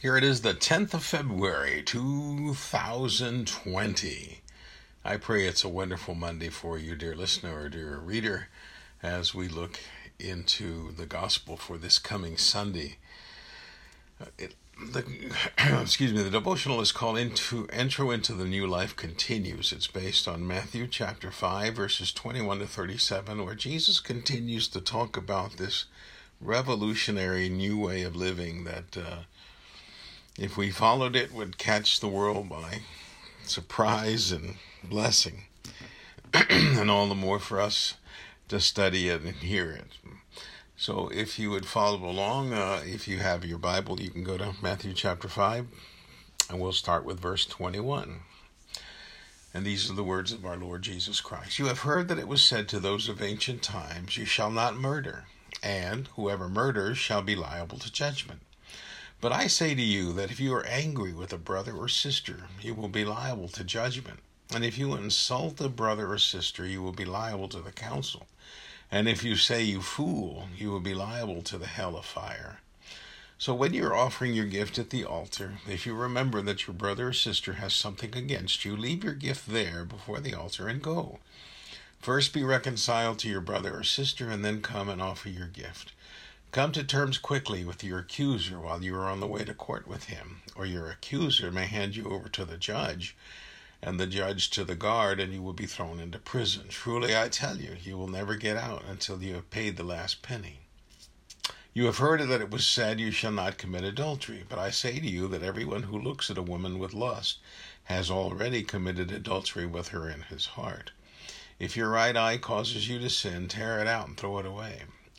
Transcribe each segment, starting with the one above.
Here it is, the 10th of February, 2020. I pray it's a wonderful Monday for you, dear listener or dear reader, as we look into the gospel for this coming Sunday. Uh, it, the, excuse me, the devotional is called into Intro into the New Life Continues. It's based on Matthew chapter 5, verses 21 to 37, where Jesus continues to talk about this revolutionary new way of living that uh, if we followed it, would catch the world by surprise and blessing. and all the more for us to study it and hear it. So if you would follow along, uh, if you have your Bible, you can go to Matthew chapter 5, and we'll start with verse 21. And these are the words of our Lord Jesus Christ. You have heard that it was said to those of ancient times, You shall not murder, and whoever murders shall be liable to judgment. But I say to you that if you are angry with a brother or sister, you will be liable to judgment. And if you insult a brother or sister, you will be liable to the council. And if you say you fool, you will be liable to the hell of fire. So when you're offering your gift at the altar, if you remember that your brother or sister has something against you, leave your gift there before the altar and go. First be reconciled to your brother or sister, and then come and offer your gift. Come to terms quickly with your accuser while you are on the way to court with him, or your accuser may hand you over to the judge, and the judge to the guard, and you will be thrown into prison. Truly, I tell you, you will never get out until you have paid the last penny. You have heard that it was said, You shall not commit adultery. But I say to you that everyone who looks at a woman with lust has already committed adultery with her in his heart. If your right eye causes you to sin, tear it out and throw it away.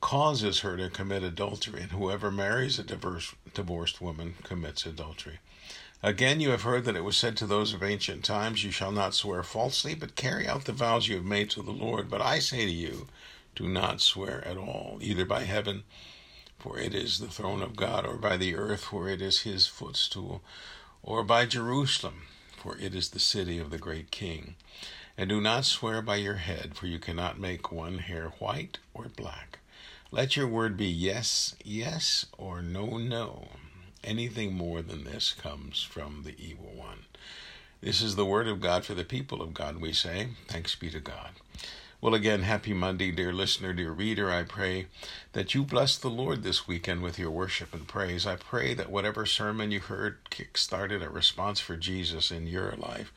causes her to commit adultery, and whoever marries a diverse, divorced woman commits adultery. Again, you have heard that it was said to those of ancient times, You shall not swear falsely, but carry out the vows you have made to the Lord. But I say to you, do not swear at all, either by heaven, for it is the throne of God, or by the earth, for it is his footstool, or by Jerusalem, for it is the city of the great king. And do not swear by your head, for you cannot make one hair white or black. Let your word be yes, yes, or no, no. Anything more than this comes from the evil one. This is the word of God for the people of God, we say. Thanks be to God. Well, again, happy Monday, dear listener, dear reader. I pray that you bless the Lord this weekend with your worship and praise. I pray that whatever sermon you heard kick-started a response for Jesus in your life.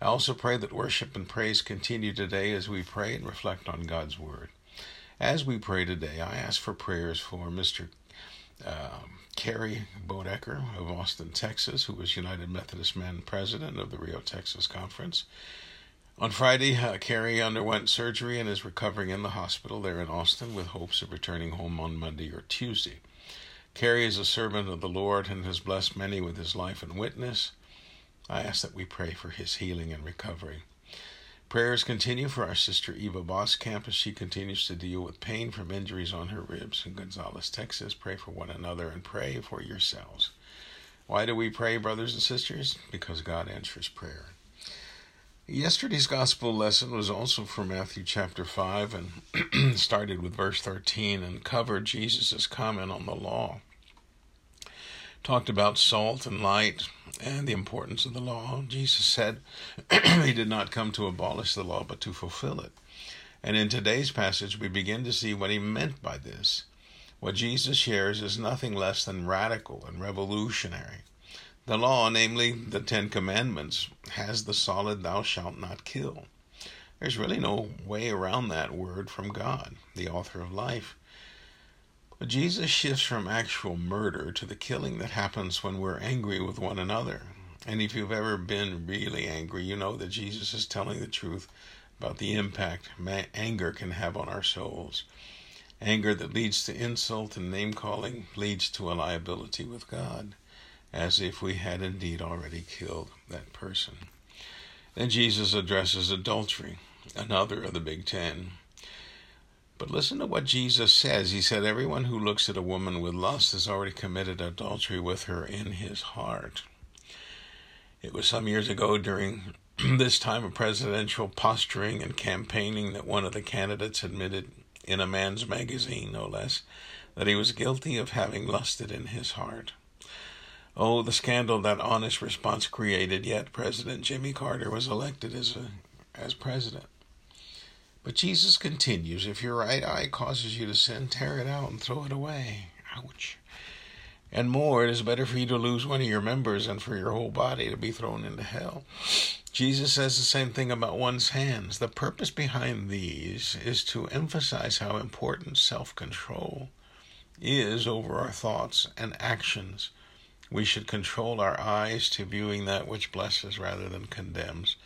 I also pray that worship and praise continue today as we pray and reflect on God's word. As we pray today, I ask for prayers for Mr. Uh, Kerry Bodecker of Austin, Texas, who was United Methodist Men president of the Rio, Texas conference. On Friday, uh, Kerry underwent surgery and is recovering in the hospital there in Austin with hopes of returning home on Monday or Tuesday. Kerry is a servant of the Lord and has blessed many with his life and witness. I ask that we pray for his healing and recovery. Prayers continue for our sister Eva Boskamp as she continues to deal with pain from injuries on her ribs in Gonzales, Texas. Pray for one another and pray for yourselves. Why do we pray, brothers and sisters? Because God answers prayer. Yesterday's gospel lesson was also from Matthew chapter 5 and started with verse 13 and covered Jesus' comment on the law. Talked about salt and light, and the importance of the law. Jesus said he did not come to abolish the law, but to fulfill it. And in today's passage, we begin to see what he meant by this. What Jesus shares is nothing less than radical and revolutionary. The law, namely the Ten Commandments, has the solid thou shalt not kill. There's really no way around that word from God, the author of life. But Jesus shifts from actual murder to the killing that happens when we're angry with one another. And if you've ever been really angry, you know that Jesus is telling the truth about the impact anger can have on our souls. Anger that leads to insult and name calling leads to a liability with God, as if we had indeed already killed that person. Then Jesus addresses adultery, another of the Big Ten. But listen to what Jesus says. He said, Everyone who looks at a woman with lust has already committed adultery with her in his heart. It was some years ago during this time of presidential posturing and campaigning that one of the candidates admitted in a man's magazine, no less, that he was guilty of having lusted in his heart. Oh, the scandal that honest response created, yet President Jimmy Carter was elected as, a, as president. But Jesus continues if your right eye causes you to sin, tear it out and throw it away. Ouch. And more, it is better for you to lose one of your members than for your whole body to be thrown into hell. Jesus says the same thing about one's hands. The purpose behind these is to emphasize how important self control is over our thoughts and actions. We should control our eyes to viewing that which blesses rather than condemns,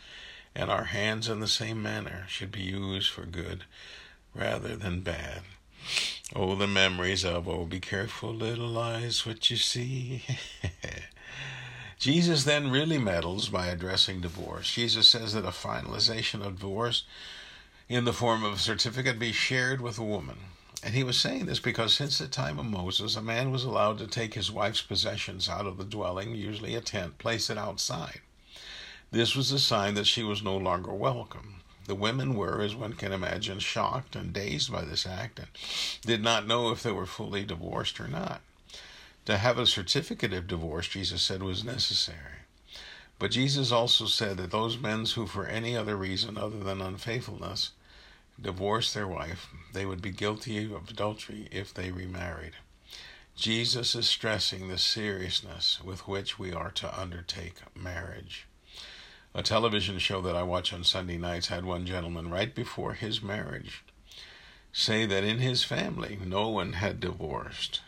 and our hands in the same manner should be used for good rather than bad. Oh, the memories of, oh, be careful, little eyes, what you see. Jesus then really meddles by addressing divorce. Jesus says that a finalization of divorce in the form of a certificate be shared with a woman. And he was saying this because since the time of Moses, a man was allowed to take his wife's possessions out of the dwelling, usually a tent, place it outside. This was a sign that she was no longer welcome. The women were, as one can imagine, shocked and dazed by this act and did not know if they were fully divorced or not. To have a certificate of divorce, Jesus said, was necessary. But Jesus also said that those men who, for any other reason other than unfaithfulness, divorced their wife, they would be guilty of adultery if they remarried. Jesus is stressing the seriousness with which we are to undertake marriage. A television show that I watch on Sunday nights had one gentleman right before his marriage say that in his family no one had divorced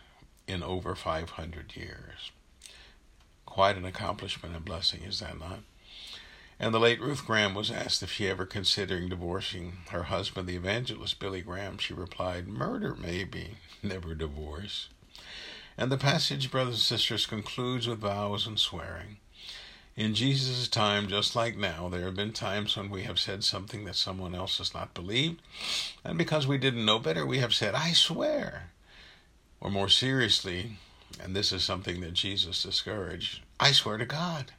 in over 500 years. Quite an accomplishment and blessing, is that not? And the late Ruth Graham was asked if she ever considering divorcing her husband, the evangelist Billy Graham. She replied, Murder, maybe, never divorce. And the passage, brothers and sisters, concludes with vows and swearing. In Jesus' time, just like now, there have been times when we have said something that someone else has not believed, and because we didn't know better, we have said, I swear. Or more seriously, and this is something that Jesus discouraged, I swear to God.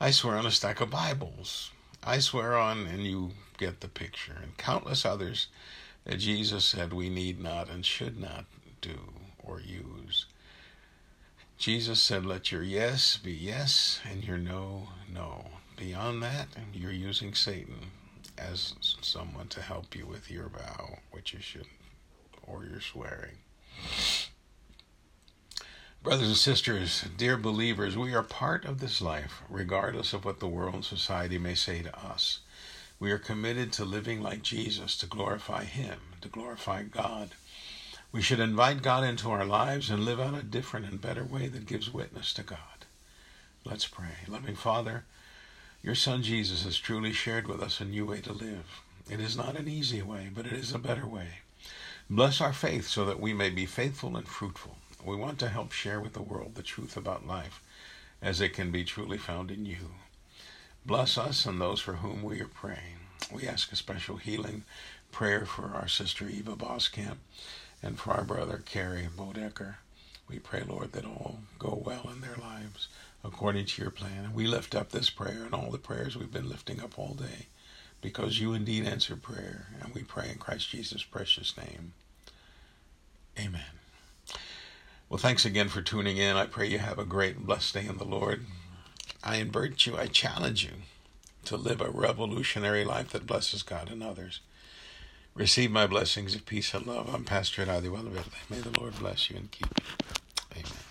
I swear on a stack of Bibles. I swear on, and you get the picture, and countless others that Jesus said we need not and should not do or use. Jesus said, Let your yes be yes and your no, no. Beyond that, you're using Satan as someone to help you with your vow, which you shouldn't, or you're swearing. Brothers and sisters, dear believers, we are part of this life, regardless of what the world and society may say to us. We are committed to living like Jesus, to glorify Him, to glorify God. We should invite God into our lives and live out a different and better way that gives witness to God. Let's pray. Loving Father, your Son Jesus has truly shared with us a new way to live. It is not an easy way, but it is a better way. Bless our faith so that we may be faithful and fruitful. We want to help share with the world the truth about life as it can be truly found in you. Bless us and those for whom we are praying. We ask a special healing prayer for our sister Eva Boskamp and for our brother Kerry Bodecker. We pray, Lord, that all go well in their lives according to your plan. We lift up this prayer and all the prayers we've been lifting up all day because you indeed answer prayer. And we pray in Christ Jesus' precious name. Amen. Well, thanks again for tuning in. I pray you have a great and blessed day in the Lord. I invite you, I challenge you to live a revolutionary life that blesses God and others. Receive my blessings of peace and love. I'm Pastor Adi May the Lord bless you and keep you. Amen.